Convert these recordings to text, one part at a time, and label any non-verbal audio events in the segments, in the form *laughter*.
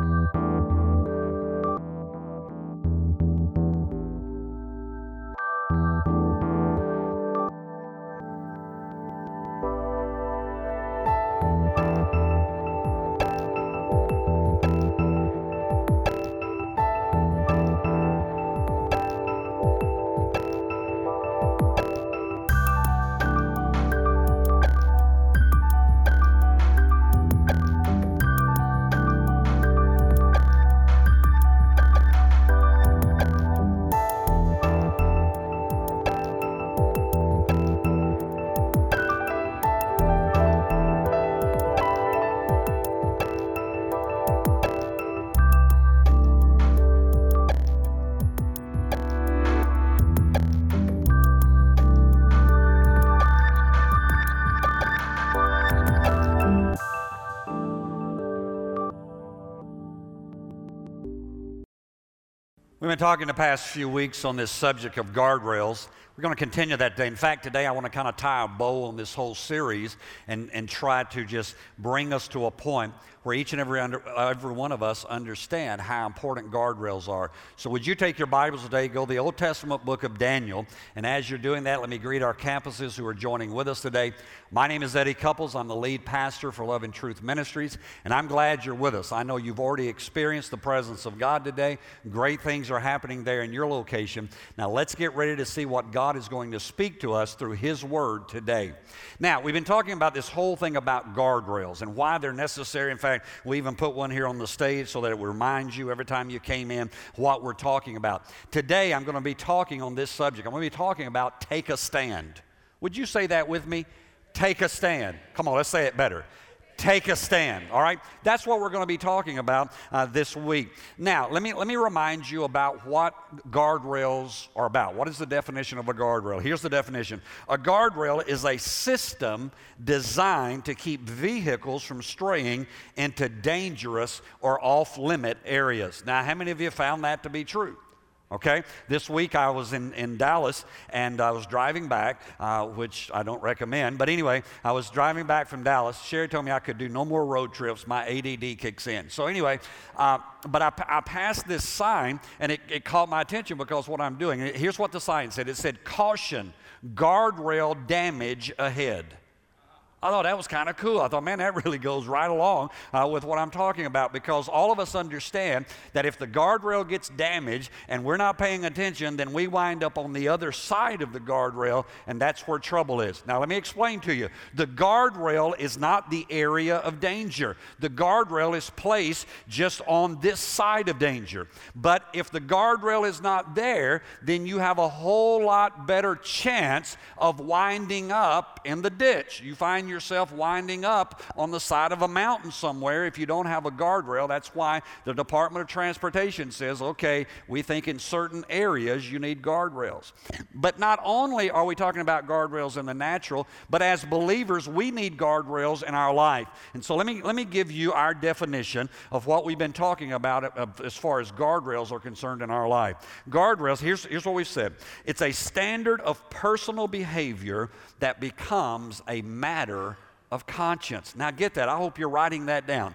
Mm-hmm. We've been talking the past few weeks on this subject of guardrails. We're going to continue that day. In fact, today I want to kind of tie a bow on this whole series and, and try to just bring us to a point where each and every, under, every one of us understand how important guardrails are. So, would you take your Bibles today, go to the Old Testament book of Daniel, and as you're doing that, let me greet our campuses who are joining with us today. My name is Eddie Couples. I'm the lead pastor for Love and Truth Ministries, and I'm glad you're with us. I know you've already experienced the presence of God today. Great things are happening there in your location. Now, let's get ready to see what God is going to speak to us through His Word today. Now, we've been talking about this whole thing about guardrails and why they're necessary. In fact, fact, we even put one here on the stage so that it reminds you every time you came in what we're talking about. Today, I'm going to be talking on this subject. I'm going to be talking about take a stand. Would you say that with me? Take a stand. Come on, let's say it better take a stand. All right? That's what we're going to be talking about uh, this week. Now, let me, let me remind you about what guardrails are about. What is the definition of a guardrail? Here's the definition A guardrail is a system designed to keep vehicles from straying into dangerous or off limit areas. Now, how many of you found that to be true? Okay? This week I was in, in Dallas and I was driving back, uh, which I don't recommend. But anyway, I was driving back from Dallas. Sherry told me I could do no more road trips. My ADD kicks in. So anyway, uh, but I, I, passed this sign and it, it caught my attention because what I'm doing. Here's what the sign said it said, Caution, guardrail damage ahead. I thought that was kind of cool. I thought, man, that really goes right along uh, with what I'm talking about because all of us understand that if the guardrail gets damaged and we're not paying attention, then we wind up on the other side of the guardrail, and that's where trouble is. Now, let me explain to you the guardrail is not the area of danger, the guardrail is placed just on this side of danger. But if the guardrail is not there, then you have a whole lot better chance of winding up in the ditch. You find find yourself winding up on the side of a mountain somewhere if you don't have a guardrail. That's why the Department of Transportation says, okay, we think in certain areas you need guardrails. But not only are we talking about guardrails in the natural, but as believers, we need guardrails in our life. And so let me, let me give you our definition of what we've been talking about as far as guardrails are concerned in our life. Guardrails, here's, here's what we've said it's a standard of personal behavior that becomes a matter of conscience. Now, get that. I hope you're writing that down.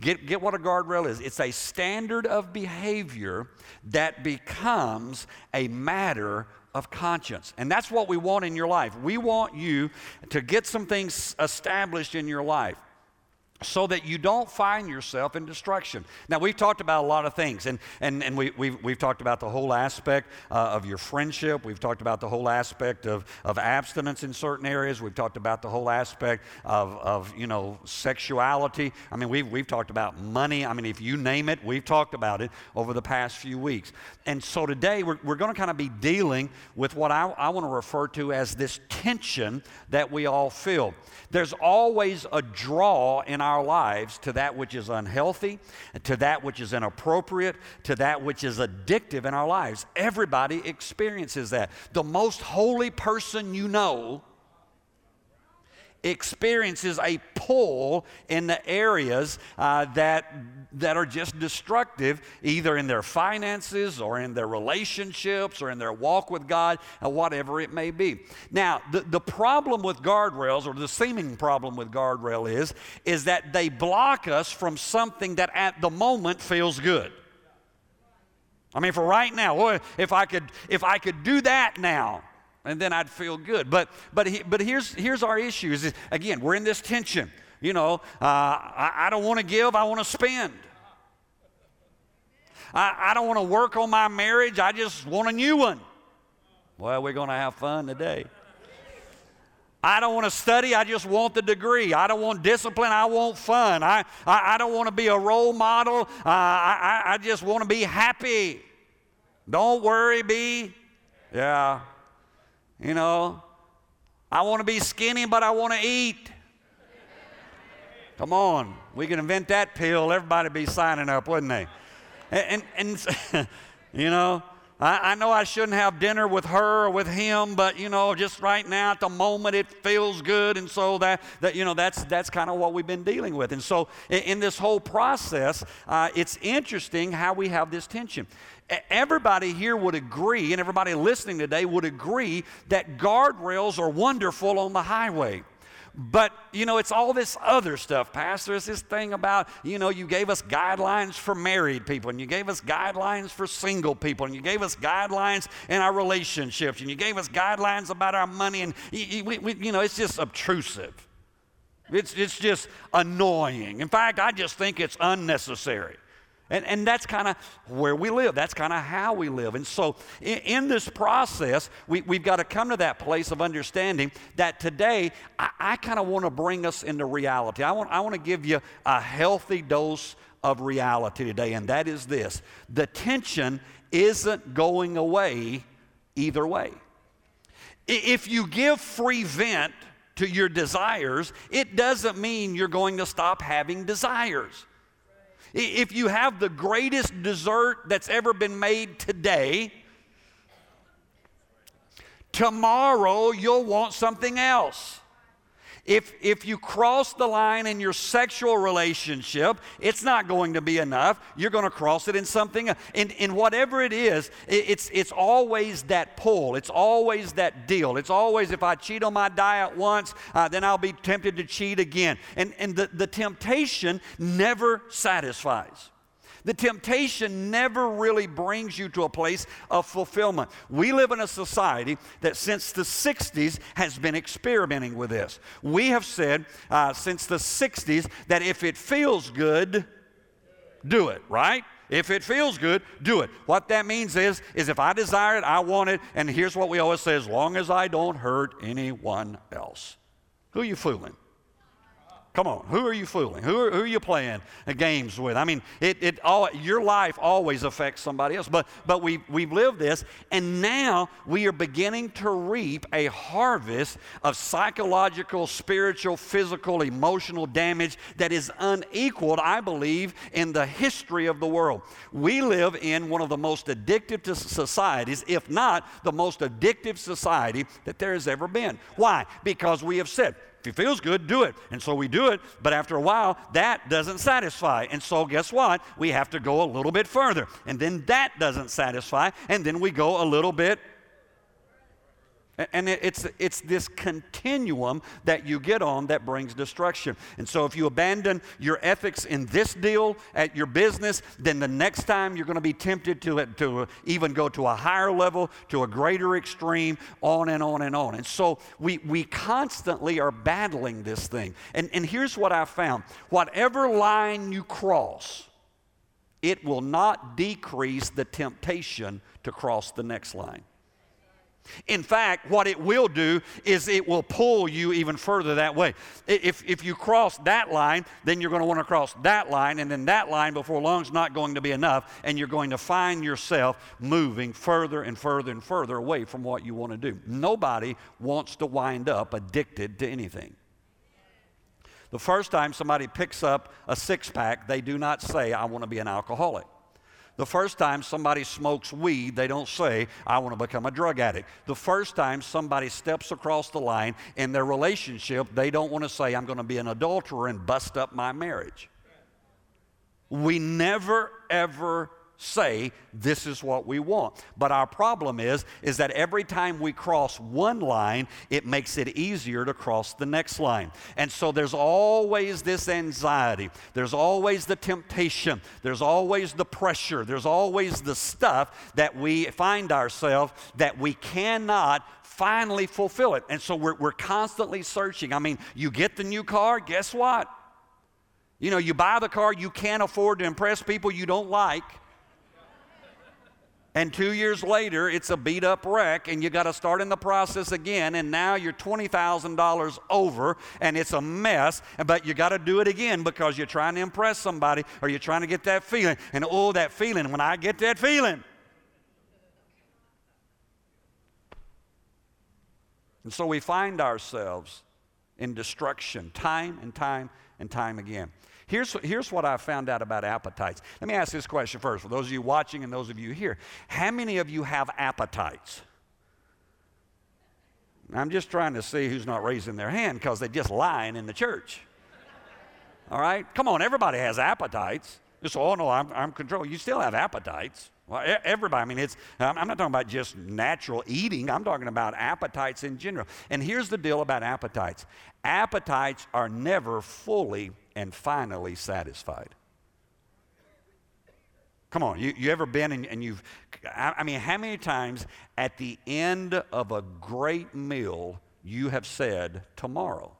Get, get what a guardrail is it's a standard of behavior that becomes a matter of conscience. And that's what we want in your life. We want you to get some things established in your life so that you don't find yourself in destruction. Now, we've talked about a lot of things, and, and, and we, we've, we've talked about the whole aspect uh, of your friendship. We've talked about the whole aspect of, of abstinence in certain areas. We've talked about the whole aspect of, of you know, sexuality. I mean, we've, we've talked about money. I mean, if you name it, we've talked about it over the past few weeks. And so today, we're, we're going to kind of be dealing with what I, I want to refer to as this tension that we all feel. There's always a draw in our lives to that which is unhealthy, to that which is inappropriate, to that which is addictive in our lives. Everybody experiences that. The most holy person you know experiences a pull in the areas uh, that, that are just destructive, either in their finances or in their relationships or in their walk with God, or uh, whatever it may be. Now, the, the problem with guardrails, or the seeming problem with guardrail is, is that they block us from something that at the moment feels good. I mean, for right now, if I could, if I could do that now, and then I'd feel good. But but he, but here's here's our issue. Is again we're in this tension. You know, uh, I, I don't want to give. I want to spend. I, I don't want to work on my marriage. I just want a new one. Well, we're going to have fun today. I don't want to study, I just want the degree. I don't want discipline, I want fun. I, I, I don't want to be a role model, uh, I, I just want to be happy. Don't worry, be. Yeah. You know, I want to be skinny, but I want to eat. Come on, we can invent that pill. Everybody be signing up, wouldn't they? And, and, and *laughs* you know, I, I, know I shouldn't have dinner with her or with him, but you know, just right now at the moment it feels good, and so that, that you know that's that's kind of what we've been dealing with. And so in, in this whole process, uh, it's interesting how we have this tension everybody here would agree, and everybody listening today would agree that guardrails are wonderful on the highway. But, you know, it's all this other stuff, Pastor. It's this thing about, you know, you gave us guidelines for married people, and you gave us guidelines for single people, and you gave us guidelines in our relationships, and you gave us guidelines about our money, and, you, we, you know, it's just obtrusive. It's, it's just annoying. In fact, I just think it's unnecessary. And, and that's kind of where we live. That's kind of how we live. And so, in, in this process, we, we've got to come to that place of understanding that today, I, I kind of want to bring us into reality. I want, I want to give you a healthy dose of reality today, and that is this the tension isn't going away either way. If you give free vent to your desires, it doesn't mean you're going to stop having desires. If you have the greatest dessert that's ever been made today, tomorrow you'll want something else. If, if you cross the line in your sexual relationship, it's not going to be enough. You're going to cross it in something, in, in whatever it is, it's, it's always that pull. It's always that deal. It's always if I cheat on my diet once, uh, then I'll be tempted to cheat again. And, and the, the temptation never satisfies. The temptation never really brings you to a place of fulfillment. We live in a society that since the 60s has been experimenting with this. We have said uh, since the 60s that if it feels good, do it, right? If it feels good, do it. What that means is, is if I desire it, I want it, and here's what we always say: as long as I don't hurt anyone else. Who are you fooling? Come on, who are you fooling? Who are, who are you playing games with? I mean, it, it all, your life always affects somebody else, but, but we, we've lived this, and now we are beginning to reap a harvest of psychological, spiritual, physical, emotional damage that is unequaled, I believe, in the history of the world. We live in one of the most addictive societies, if not the most addictive society that there has ever been. Why? Because we have said, if it feels good, do it. And so we do it, but after a while, that doesn't satisfy. And so, guess what? We have to go a little bit further. And then that doesn't satisfy. And then we go a little bit and it's, it's this continuum that you get on that brings destruction. And so, if you abandon your ethics in this deal at your business, then the next time you're going to be tempted to, to even go to a higher level, to a greater extreme, on and on and on. And so, we, we constantly are battling this thing. And, and here's what I found whatever line you cross, it will not decrease the temptation to cross the next line. In fact, what it will do is it will pull you even further that way. If, if you cross that line, then you're going to want to cross that line, and then that line before long is not going to be enough, and you're going to find yourself moving further and further and further away from what you want to do. Nobody wants to wind up addicted to anything. The first time somebody picks up a six pack, they do not say, I want to be an alcoholic. The first time somebody smokes weed, they don't say, I want to become a drug addict. The first time somebody steps across the line in their relationship, they don't want to say, I'm going to be an adulterer and bust up my marriage. We never, ever say this is what we want. But our problem is is that every time we cross one line, it makes it easier to cross the next line. And so there's always this anxiety. There's always the temptation. There's always the pressure. There's always the stuff that we find ourselves that we cannot finally fulfill it. And so we're, we're constantly searching. I mean, you get the new car, guess what? You know, you buy the car you can't afford to impress people you don't like. And two years later, it's a beat up wreck, and you got to start in the process again. And now you're $20,000 over, and it's a mess. But you got to do it again because you're trying to impress somebody or you're trying to get that feeling. And oh, that feeling, when I get that feeling. And so we find ourselves in destruction time and time and time again. Here's, here's what I found out about appetites. Let me ask this question first for those of you watching and those of you here. How many of you have appetites? I'm just trying to see who's not raising their hand because they're just lying in the church. All right? Come on, everybody has appetites. Just, oh no, I'm, I'm. You still have appetites. Well, everybody, I mean, it's, I'm not talking about just natural eating, I'm talking about appetites in general. And here's the deal about appetites appetites are never fully and finally satisfied. Come on, you, you ever been and, and you've, I, I mean, how many times at the end of a great meal you have said, Tomorrow,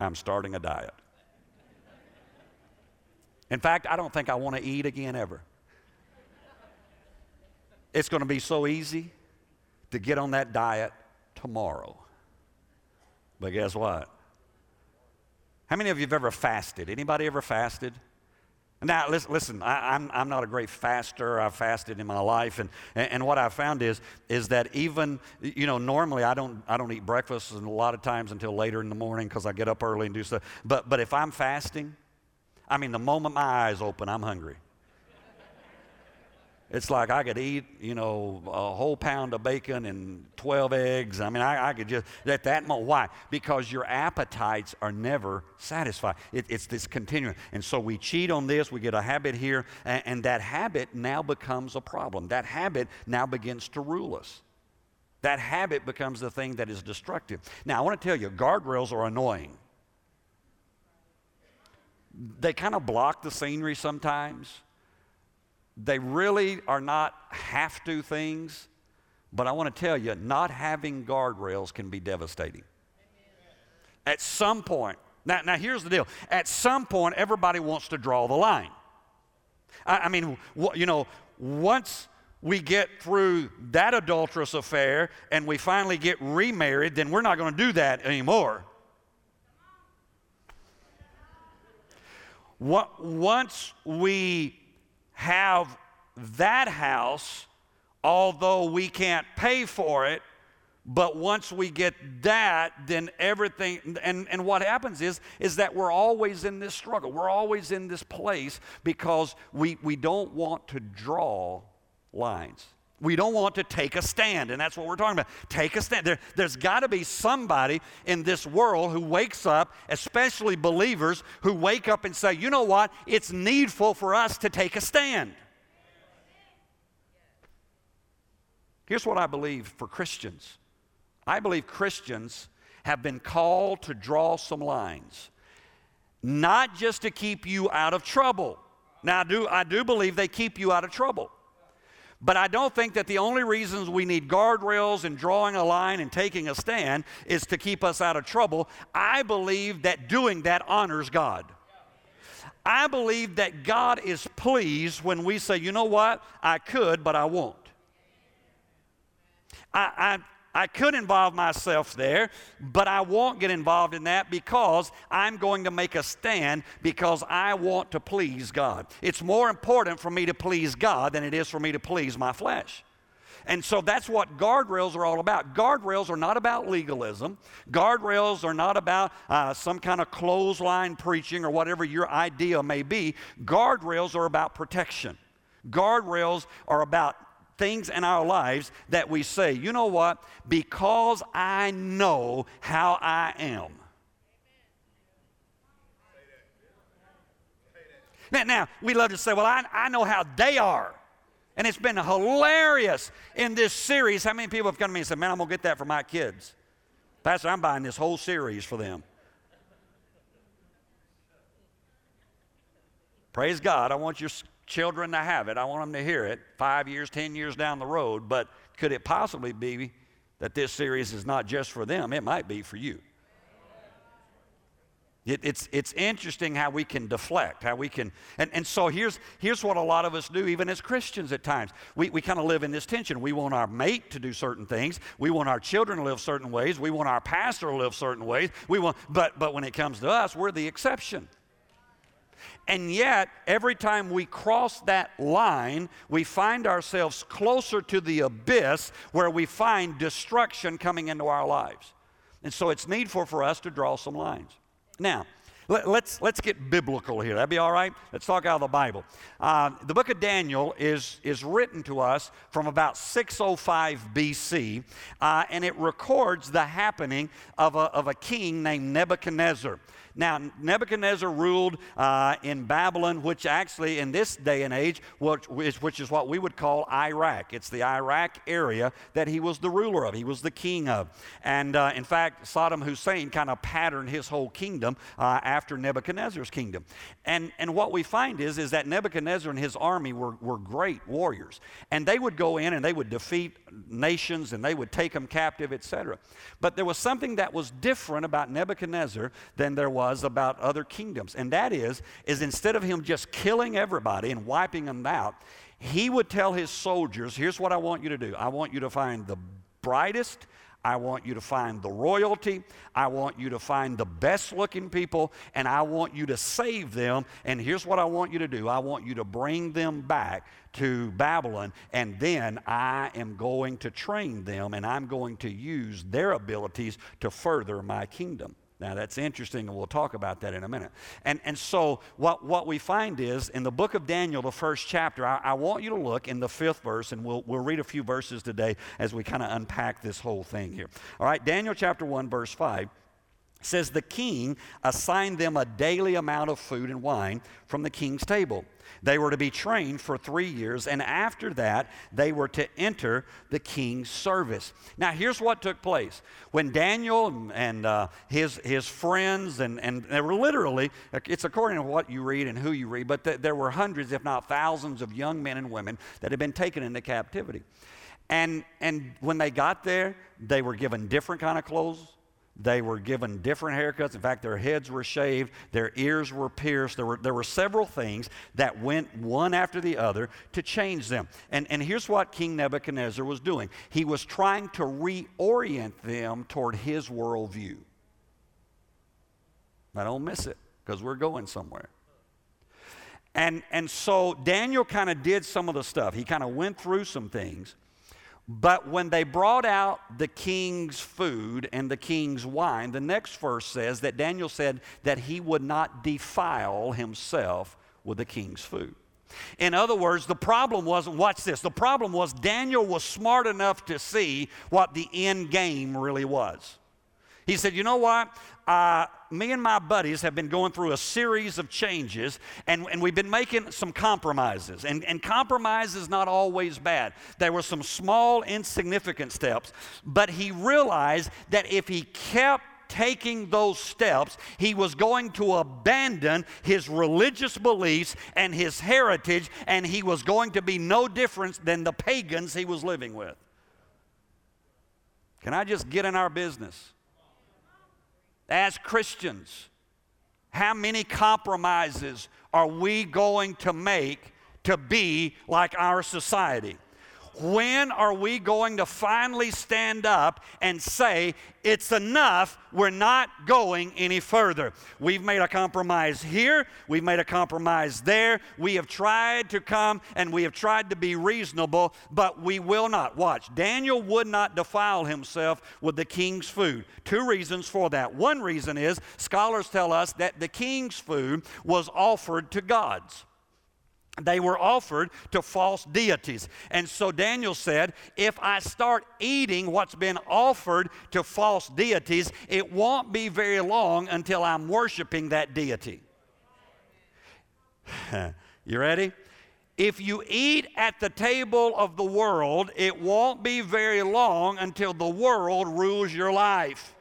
I'm starting a diet? In fact, I don't think I want to eat again ever. It's going to be so easy to get on that diet tomorrow. But guess what? How many of you have ever fasted? Anybody ever fasted? Now, listen, I, am I'm, I'm not a great faster. I've fasted in my life. And, and what I found is, is that even, you know, normally I don't, I don't eat breakfast and a lot of times until later in the morning because I get up early and do stuff. But, but if I'm fasting, I mean, the moment my eyes open, I'm hungry. It's like I could eat, you know, a whole pound of bacon and 12 eggs. I mean, I, I could just, at that moment. Why? Because your appetites are never satisfied. It, it's this continuing. And so we cheat on this, we get a habit here, and, and that habit now becomes a problem. That habit now begins to rule us. That habit becomes the thing that is destructive. Now, I want to tell you, guardrails are annoying. They kind of block the scenery sometimes they really are not have to things, but I want to tell you, not having guardrails can be devastating. At some point, now, now here's the deal. At some point, everybody wants to draw the line. I, I mean, you know, once we get through that adulterous affair and we finally get remarried, then we're not going to do that anymore. Once we have that house, although we can't pay for it, but once we get that, then everything, and, and what happens is, is that we're always in this struggle. We're always in this place because we, we don't want to draw lines. We don't want to take a stand, and that's what we're talking about. Take a stand. There, there's got to be somebody in this world who wakes up, especially believers, who wake up and say, you know what? It's needful for us to take a stand. Here's what I believe for Christians I believe Christians have been called to draw some lines, not just to keep you out of trouble. Now, I do, I do believe they keep you out of trouble. But I don't think that the only reasons we need guardrails and drawing a line and taking a stand is to keep us out of trouble. I believe that doing that honors God. I believe that God is pleased when we say, you know what, I could, but I won't. I, I, could involve myself there, but I won't get involved in that because I'm going to make a stand because I want to please God. It's more important for me to please God than it is for me to please my flesh. And so that's what guardrails are all about. Guardrails are not about legalism. Guardrails are not about uh, some kind of clothesline preaching or whatever your idea may be. Guardrails are about protection. Guardrails are about things in our lives that we say, you know what? Because I know how I am. Now, now, we love to say, well, I, I know how they are. And it's been hilarious in this series. How many people have come to me and said, man, I'm going to get that for my kids? Pastor, I'm buying this whole series for them. Praise God. I want your children to have it. I want them to hear it five years, ten years down the road. But could it possibly be that this series is not just for them? It might be for you. It, it's, it's interesting how we can deflect, how we can, and, and so here's, here's what a lot of us do, even as Christians at times. We, we kind of live in this tension. We want our mate to do certain things. We want our children to live certain ways. We want our pastor to live certain ways. We want, but, but when it comes to us, we're the exception. And yet, every time we cross that line, we find ourselves closer to the abyss where we find destruction coming into our lives. And so it's needful for us to draw some lines. Now, let, us let's, let's get biblical here. That'd be all right? Let's talk out of the Bible. Uh, the book of Daniel is, is written to us from about 605 BC, uh, and it records the happening of a, of a king named Nebuchadnezzar. Now, Nebuchadnezzar ruled uh, in Babylon, which actually in this day and age, which, which is what we would call Iraq. It's the Iraq area that he was the ruler of, he was the king of. And uh, in fact, Saddam Hussein kind of patterned his whole kingdom uh, after Nebuchadnezzar's kingdom. And, and what we find is, is that Nebuchadnezzar and his army were, were great warriors. And they would go in and they would defeat nations and they would take them captive, etc. But there was something that was different about Nebuchadnezzar than there was was about other kingdoms. And that is, is instead of him just killing everybody and wiping them out, he would tell his soldiers, here's what I want you to do. I want you to find the brightest, I want you to find the royalty. I want you to find the best looking people, and I want you to save them. And here's what I want you to do I want you to bring them back to Babylon, and then I am going to train them, and I'm going to use their abilities to further my kingdom. Now, that's interesting, and we'll talk about that in a minute. And, and so, what, what we find is in the book of Daniel, the first chapter, I, I want you to look in the fifth verse, and we'll, we'll read a few verses today as we kind of unpack this whole thing here. All right, Daniel chapter 1, verse 5 says, The king assigned them a daily amount of food and wine from the king's table. They were to be trained for three years, and after that, they were to enter the king's service. Now, here's what took place. When Daniel and uh, his, his friends, and, and they were literally, it's according to what you read and who you read, but th- there were hundreds, if not thousands, of young men and women that had been taken into captivity. And, and when they got there, they were given different kind of clothes they were given different haircuts. In fact, their heads were shaved, their ears were pierced. There were, there were several things that went one after the other to change them. And, and here's what King Nebuchadnezzar was doing he was trying to reorient them toward his worldview. Now, don't miss it because we're going somewhere. And, and so Daniel kind of did some of the stuff. He kind of went through some things. But when they brought out the king's food and the king's wine, the next verse says that Daniel said that he would not defile himself with the king's food. In other words, the problem wasn't, watch this, the problem was Daniel was smart enough to see what the end game really was. He said, You know what? Uh, me and my buddies have been going through a series of changes, and, and we've been making some compromises. And, and compromise is not always bad. There were some small, insignificant steps, but he realized that if he kept taking those steps, he was going to abandon his religious beliefs and his heritage, and he was going to be no different than the pagans he was living with. Can I just get in our business? As Christians, how many compromises are we going to make to be like our society? When are we going to finally stand up and say, it's enough, we're not going any further? We've made a compromise here, we've made a compromise there, we have tried to come and we have tried to be reasonable, but we will not. Watch, Daniel would not defile himself with the king's food. Two reasons for that. One reason is scholars tell us that the king's food was offered to gods they were offered to false deities. And so Daniel said, if I start eating what's been offered to false deities, it won't be very long until I'm worshiping that deity. *laughs* you ready? If you eat at the table of the world, it won't be very long until the world rules your life.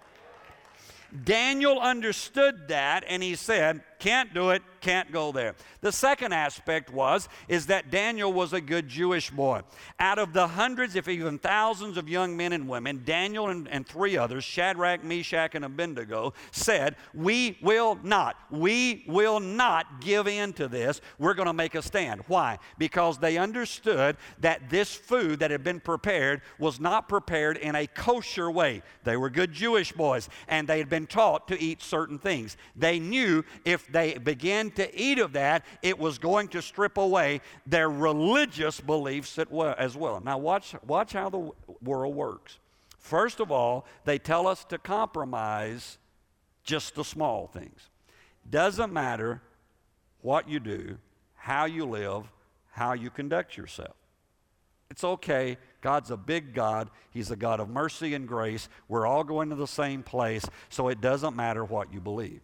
Daniel understood that and he said, Can't do it, can't go there. The second aspect was is that Daniel was a good Jewish boy. Out of the hundreds, if even thousands of young men and women, Daniel and, and three others, Shadrach, Meshach, and Abednego, said, We will not, we will not give in to this. We're going to make a stand. Why? Because they understood that this food that had been prepared was not prepared in a kosher way. They were good Jewish boys, and they had been taught to eat certain things. They knew if they began to eat of that, it was going to strip away their religious beliefs as well. Now, watch, watch how the world works. First of all, they tell us to compromise just the small things. Doesn't matter what you do, how you live, how you conduct yourself. It's okay. God's a big God. He's a God of mercy and grace. We're all going to the same place, so it doesn't matter what you believe.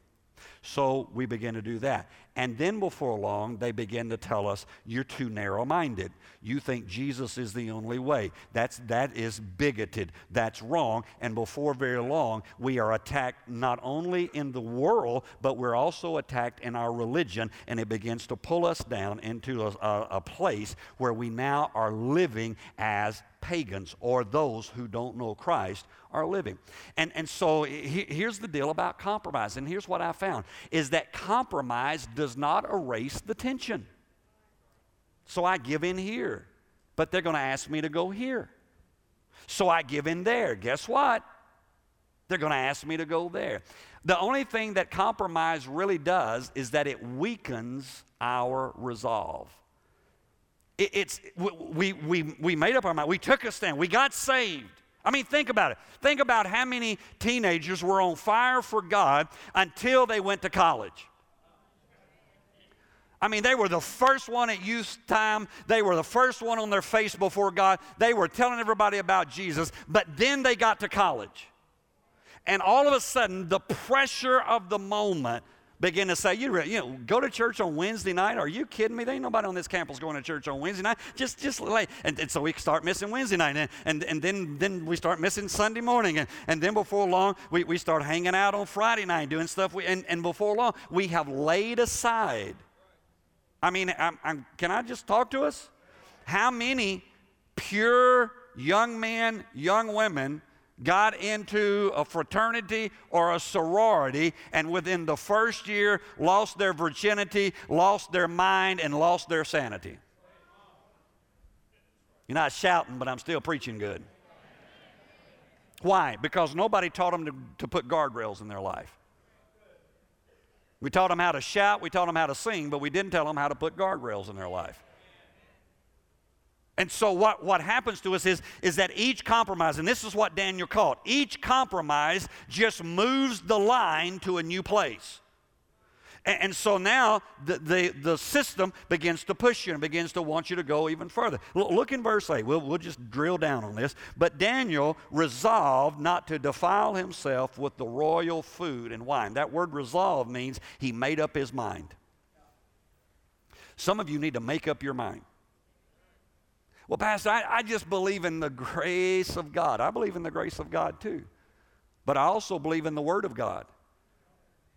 So we begin to do that. And then before long, they begin to tell us, you're too narrow minded. You think Jesus is the only way. That's, that is bigoted. That's wrong. And before very long, we are attacked not only in the world, but we're also attacked in our religion. And it begins to pull us down into a, a, a place where we now are living as pagans or those who don't know Christ are living. And, and so he, here's the deal about compromise. And here's what I found is that compromise does not erase the tension. So I give in here, but they're going to ask me to go here. So I give in there. Guess what? They're going to ask me to go there. The only thing that compromise really does is that it weakens our resolve. It, it's, we, we, we made up our mind. We took a stand. We got saved. I mean, think about it. Think about how many teenagers were on fire for God until they went to college. I mean, they were the first one at youth time. They were the first one on their face before God. They were telling everybody about Jesus, but then they got to college. And all of a sudden, the pressure of the moment began to say, you, you know, go to church on Wednesday night? Are you kidding me? There ain't nobody on this campus going to church on Wednesday night. Just, just like, and, and so we start missing Wednesday night, and, and, and then, then we start missing Sunday morning, and, and then before long, we, we start hanging out on Friday night doing stuff, we, and, and before long, we have laid aside. I mean, I'm, I'm, can I just talk to us? How many pure young men, young women, got into a fraternity or a sorority and within the first year lost their virginity, lost their mind, and lost their sanity. You're not shouting, but I'm still preaching good. Why? Because nobody taught them to, to put guardrails in their life. We taught them how to shout, we taught them how to sing, but we didn't tell them how to put guardrails in their life. And so what, what happens to us is, is that each compromise, and this is what Daniel called, each compromise just moves the line to a new place. And, and so now the, the, the, system begins to push you and begins to want you to go even further. Look in verse 8. We'll, we'll just drill down on this. But Daniel resolved not to defile himself with the royal food and wine. That word resolve means he made up his mind. Some of you need to make up your mind. Well, Pastor, I, I just believe in the grace of God. I believe in the grace of God too. But I also believe in the Word of God.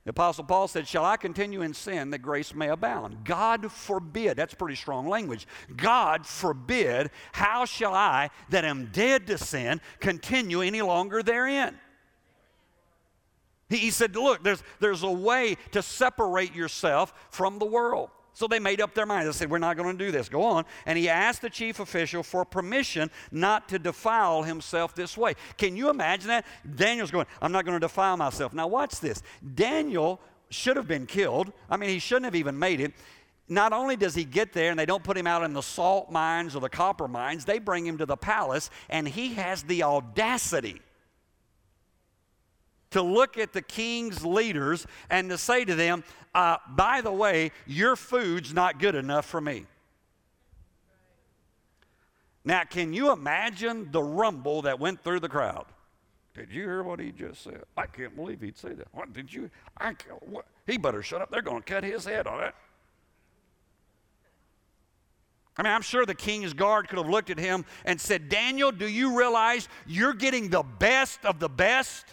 The Apostle Paul said, Shall I continue in sin that grace may abound? God forbid. That's pretty strong language. God forbid. How shall I, that am dead to sin, continue any longer therein? He, he said, Look, there's, there's a way to separate yourself from the world. So they made up their mind. They said, We're not going to do this. Go on. And he asked the chief official for permission not to defile himself this way. Can you imagine that? Daniel's going, I'm not going to defile myself. Now, watch this. Daniel should have been killed. I mean, he shouldn't have even made it. Not only does he get there and they don't put him out in the salt mines or the copper mines, they bring him to the palace and he has the audacity to look at the king's leaders and to say to them, uh, by the way, your food's not good enough for me. Now, can you imagine the rumble that went through the crowd? Did you hear what he just said? I can't believe he'd say that. What did you? I can't, what? He better shut up. They're going to cut his head on it. I mean, I'm sure the king's guard could have looked at him and said, Daniel, do you realize you're getting the best of the best?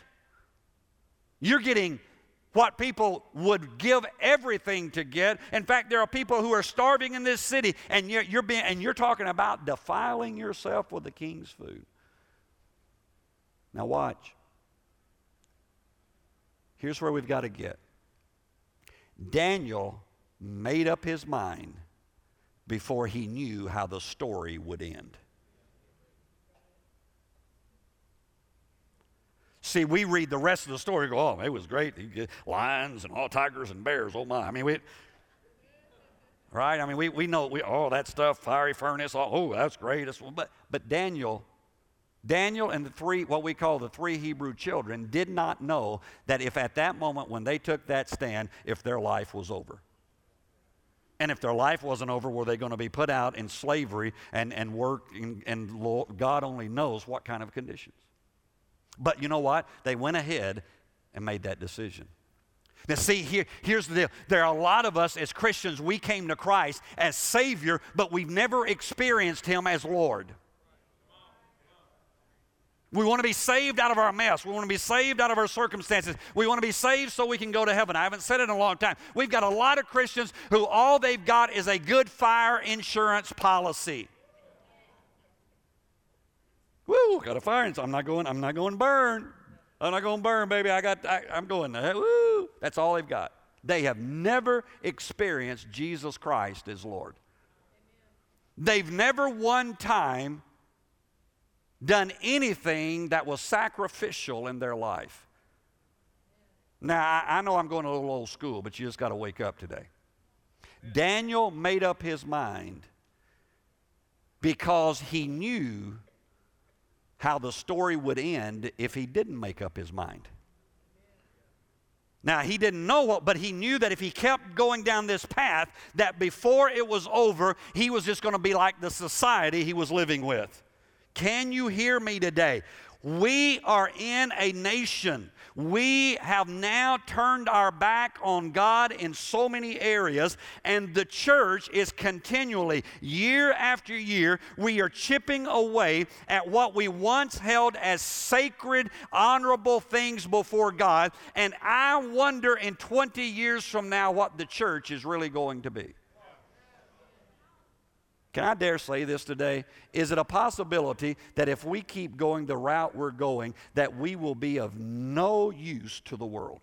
You're getting what people would give everything to get. In fact, there are people who are starving in this city, and you're, you're being, and you're talking about defiling yourself with the king's food. Now, watch. Here's where we've got to get. Daniel made up his mind before he knew how the story would end. See, we read the rest of the story, go, oh, it was great. Lions and all tigers and bears, oh my. I mean, we, right? I mean, we, we know, we, oh, that stuff, fiery furnace, oh, oh that's great. But, but Daniel, Daniel and the three, what we call the three Hebrew children, did not know that if at that moment when they took that stand, if their life was over. And if their life wasn't over, were they going to be put out in slavery and, and work, in, and God only knows what kind of conditions. But you know what? They went ahead and made that decision. Now, see, here, here's the deal. There are a lot of us as Christians, we came to Christ as Savior, but we've never experienced Him as Lord. We want to be saved out of our mess. We want to be saved out of our circumstances. We want to be saved so we can go to heaven. I haven't said it in a long time. We've got a lot of Christians who all they've got is a good fire insurance policy. Woo, got a fire. I'm not going, I'm not going to burn. I'm not going to burn, baby. I got, I, am going, woo. That's all they've got. They have never experienced Jesus Christ as Lord. They've never one time done anything that was sacrificial in their life. Now, I, I know I'm going a little old school, but you just got to wake up today. Daniel made up his mind because he knew how the story would end if he didn't make up his mind. Now, he didn't know what, but he knew that if he kept going down this path, that before it was over, he was just going to be like the society he was living with. Can you hear me today? We are in a nation. We have now turned our back on God in so many areas, and the church is continually, year after year, we are chipping away at what we once held as sacred, honorable things before God. And I wonder in 20 years from now what the church is really going to be. Can I dare say this today? Is it a possibility that if we keep going the route we're going, that we will be of no use to the world?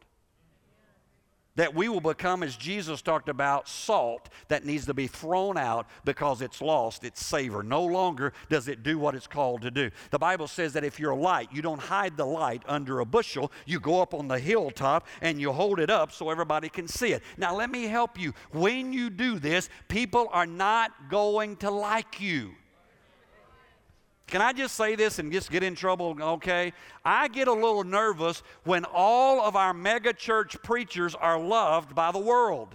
That we will become, as Jesus talked about, salt that needs to be thrown out because it's lost its savor. No longer does it do what it's called to do. The Bible says that if you're a light, you don't hide the light under a bushel. You go up on the hilltop and you hold it up so everybody can see it. Now, let me help you. When you do this, people are not going to like you. Can I just say this and just get in trouble? Okay. I get a little nervous when all of our mega church preachers are loved by the world.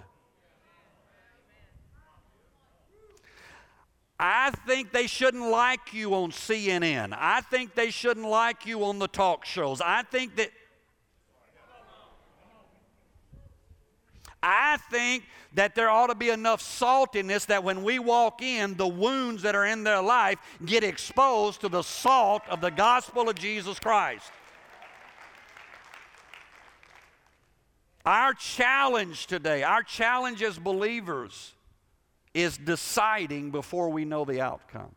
I think they shouldn't like you on CNN. I think they shouldn't like you on the talk shows. I think that I think that there ought to be enough salt in this that when we walk in, the wounds that are in their life get exposed to the salt of the gospel of Jesus Christ. Our challenge today, our challenge as believers, is deciding before we know the outcome.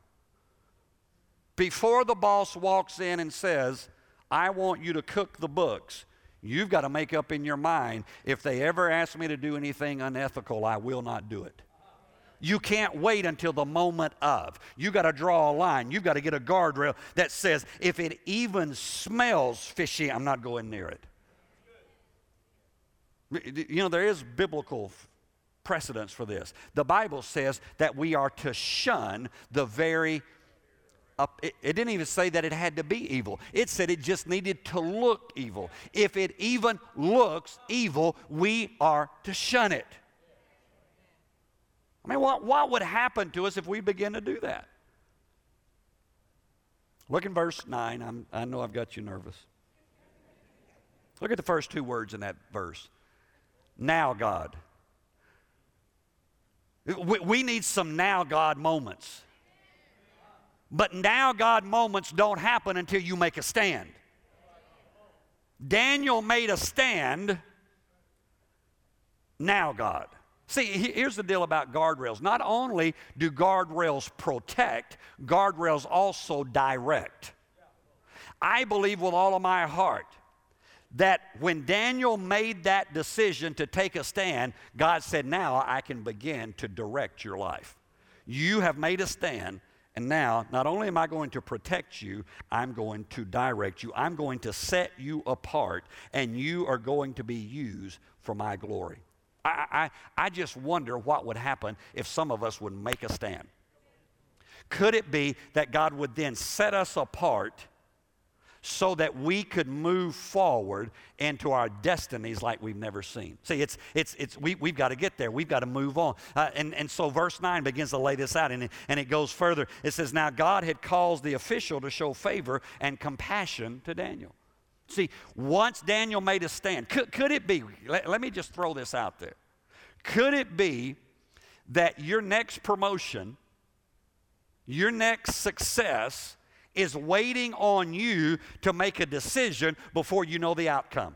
Before the boss walks in and says, I want you to cook the books, You've got to make up in your mind if they ever ask me to do anything unethical, I will not do it. You can't wait until the moment of. You got to draw a line. You've got to get a guardrail that says if it even smells fishy, I'm not going near it. You know, there is biblical precedence for this. The Bible says that we are to shun the very up, it, it, didn't even say that it had to be evil. It said it just needed to look evil. If it even looks evil, we are to shun it. I mean, what, what would happen to us if we begin to do that? Look in verse 9. I'm, I know I've got you nervous. Look at the first two words in that verse. Now, God. We, we need some now, God moments. But now, God moments don't happen until you make a stand. Daniel made a stand. Now, God. See, here's the deal about guardrails. Not only do guardrails protect, guardrails also direct. I believe with all of my heart that when Daniel made that decision to take a stand, God said, Now I can begin to direct your life. You have made a stand, and now not only am I going to protect you, I'm going to direct you. I'm going to set you apart, and you are going to be used for my glory. I, I, I just wonder what would happen if some of us would make a stand. Could it be that God would then set us apart so that we could move forward into our destinies like we've never seen? See, it's, it's, it's, we, we've got to get there. We've got to move on. Uh, and, and so verse 9 begins to lay this out, and it, and it goes further. It says, Now God had caused the official to show favor and compassion to Daniel. See, once Daniel made a stand, could, could it be, let, let me just throw this out there. Could it be that your next promotion, your next success, is waiting on you to make a decision before you know the outcome?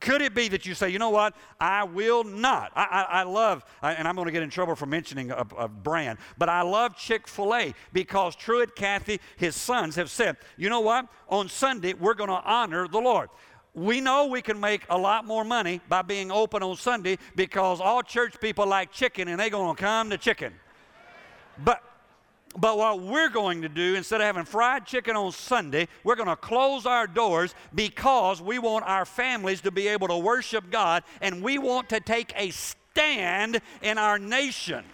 Could it be that you say, you know what, I will not? I, I, I love, and I'm going to get in trouble for mentioning a, a brand, but I love Chick fil A because Truett, Cathy, his sons have said, you know what, on Sunday, we're going to honor the Lord. We know we can make a lot more money by being open on Sunday because all church people like chicken and they're going to come to chicken. But but what we're going to do, instead of having fried chicken on Sunday, we're going to close our doors because we want our families to be able to worship God and we want to take a stand in our nation.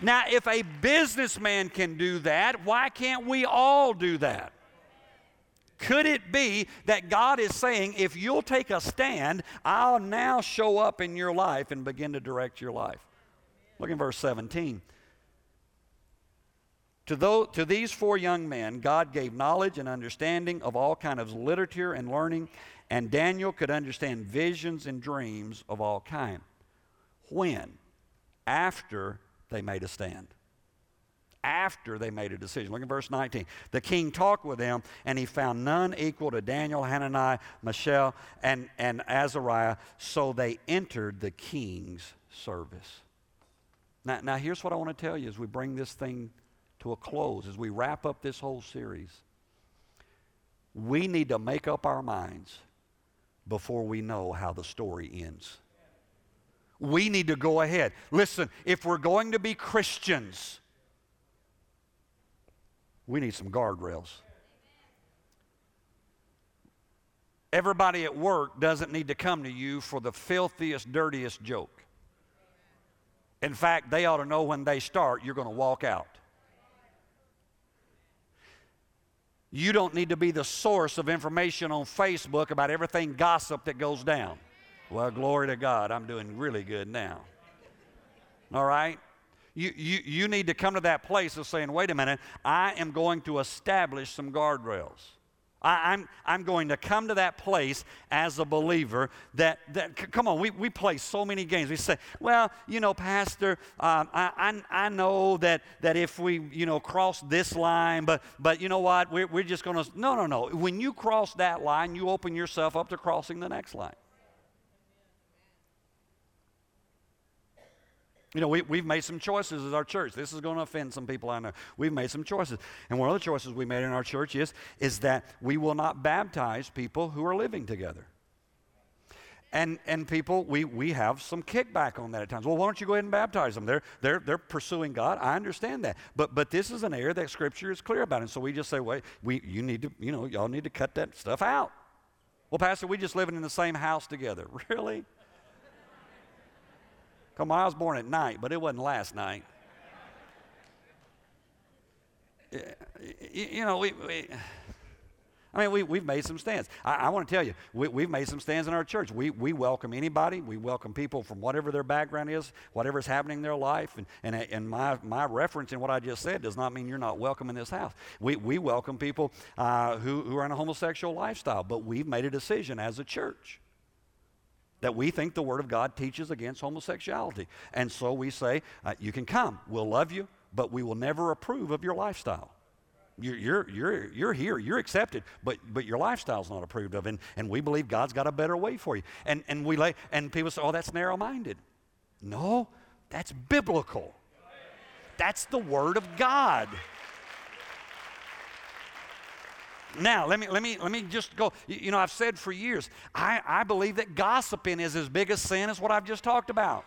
Now, if a businessman can do that, why can't we all do that? Could it be that God is saying, if you'll take a stand, I'll now show up in your life and begin to direct your life? Look in verse 17. To, those, to these four young men, God gave knowledge and understanding of all kinds of literature and learning, and Daniel could understand visions and dreams of all kind. When? After they made a stand. After they made a decision. Look at verse 19. The king talked with them, and he found none equal to Daniel, Hananiah, Mishael, and, and Azariah, so they entered the king's service. Now, now, here's what I want to tell you as we bring this thing to a close, as we wrap up this whole series. We need to make up our minds before we know how the story ends. We need to go ahead. Listen, if we're going to be Christians, we need some guardrails. Everybody at work doesn't need to come to you for the filthiest, dirtiest joke. In fact, they ought to know when they start, you're going to walk out. You don't need to be the source of information on Facebook about everything gossip that goes down. Well, glory to God, I'm doing really good now. All right? You, you, you need to come to that place of saying, wait a minute, I am going to establish some guardrails. I, am I'm, I'm going to come to that place as a believer that, that come on, we, we play so many games. We say, well, you know, Pastor, um, I, I, I know that, that if we, you know, cross this line, but, but you know what, we're, we're just going to, no, no, no. When you cross that line, you open yourself up to crossing the next line. You know, we, we've made some choices as our church. This is going to offend some people I know. We've made some choices. And one of the choices we made in our church is, is that we will not baptize people who are living together. And, and people, we, we have some kickback on that at times. Well, why don't you go ahead and baptize them? They're, they're, they're pursuing God. I understand that. But, but this is an area that Scripture is clear about. And so we just say, wait, we, you need to, you know, y'all need to cut that stuff out. Well, Pastor, we just living in the same house together. *laughs* Really? Come on, I was born at night, but it wasn't last night. You know, we, we I mean, we, we've made some stands. I, I want to tell you, we, have made some stands in our church. We, we welcome anybody. We welcome people from whatever their background is, whatever's happening in their life. And, and, and my, my reference in what I just said does not mean you're not welcome in this house. We, we welcome people uh, who, who are in a homosexual lifestyle, but we've made a decision as a church that we think the Word of God teaches against homosexuality. And so we say, uh, you can come, we'll love you, but we will never approve of your lifestyle. You're, you're, you're, you're here, you're accepted, but, but your lifestyle's not approved of. And, and we believe God's got a better way for you. And, and, we lay, and people say, oh, that's narrow minded. No, that's biblical. That's the Word of God. Now, let me, let, me, let me just go. You know, I've said for years, I, I believe that gossiping is as big a sin as what I've just talked about.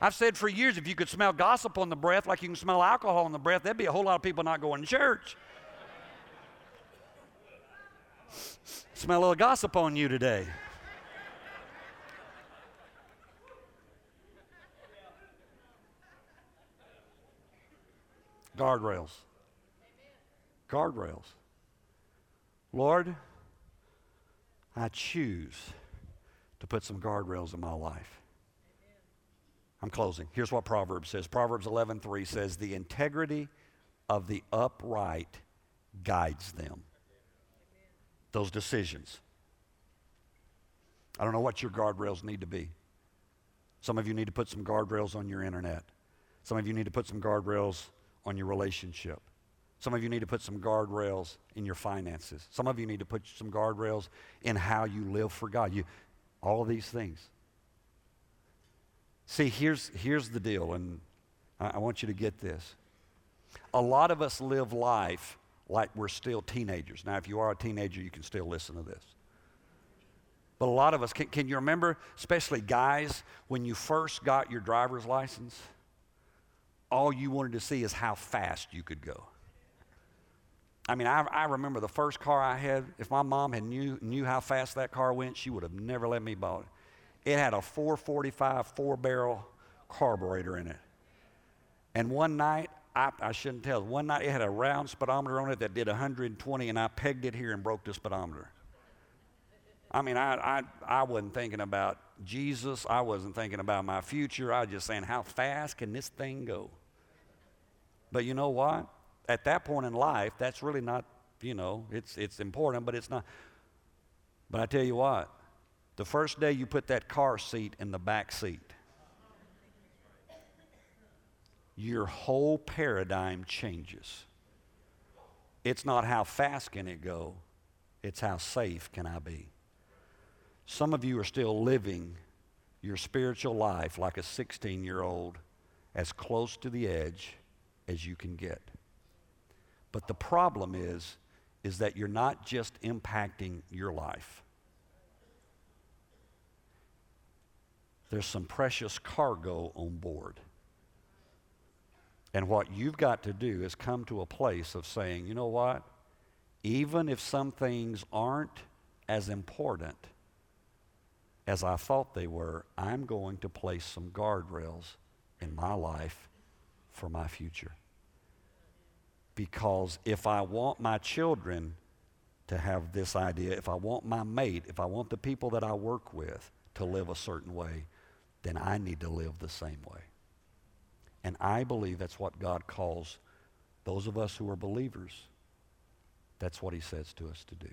I've said for years if you could smell gossip on the breath like you can smell alcohol on the breath, there'd be a whole lot of people not going to church. smell a little gossip on you today. Guardrails. Guardrails. Lord, I choose to put some guardrails in my life. I'm closing. Here's what Proverbs says. Proverbs 11:3 says, "The integrity of the upright guides them." Those decisions. I don't know what your guardrails need to be. Some of you need to put some guardrails on your internet. Some of you need to put some guardrails on your relationship. Some of you need to put some guardrails in your finances. Some of you need to put some guardrails in how you live for God. You, all of these things. See, here's, here's the deal, and I, I want you to get this. A lot of us live life like we're still teenagers. Now, if you are a teenager, you can still listen to this. But a lot of us, can, can you remember, especially guys, when you first got your driver's license? All you wanted to see is how fast you could go. I mean, I, I remember the first car I had. If my mom had knew, knew how fast that car went, she would have never let me buy it. It had a 445 four barrel carburetor in it. And one night, I, I shouldn't tell, one night it had a round speedometer on it that did 120, and I pegged it here and broke the speedometer. I mean, I, I, I wasn't thinking about Jesus. I wasn't thinking about my future. I was just saying, how fast can this thing go? But you know what? At that point in life, that's really not, you know, it's, it's important, but it's not. But I tell you what, the first day you put that car seat in the back seat, your whole paradigm changes. It's not how fast can it go, it's how safe can I be. Some of you are still living your spiritual life like a 16 year old, as close to the edge as you can get. But the problem is, is that you're not just impacting your life. there's some precious cargo on board. And what you've got to do is come to a place of saying, you know what? Even if some things aren't as important as I thought they were, I'm going to place some guardrails in my life for my future. Because if I want my children to have this idea, if I want my mate, if I want the people that I work with to live a certain way, then I need to live the same way. And I believe that's what God calls those of us who are believers. That's what he says to us to do.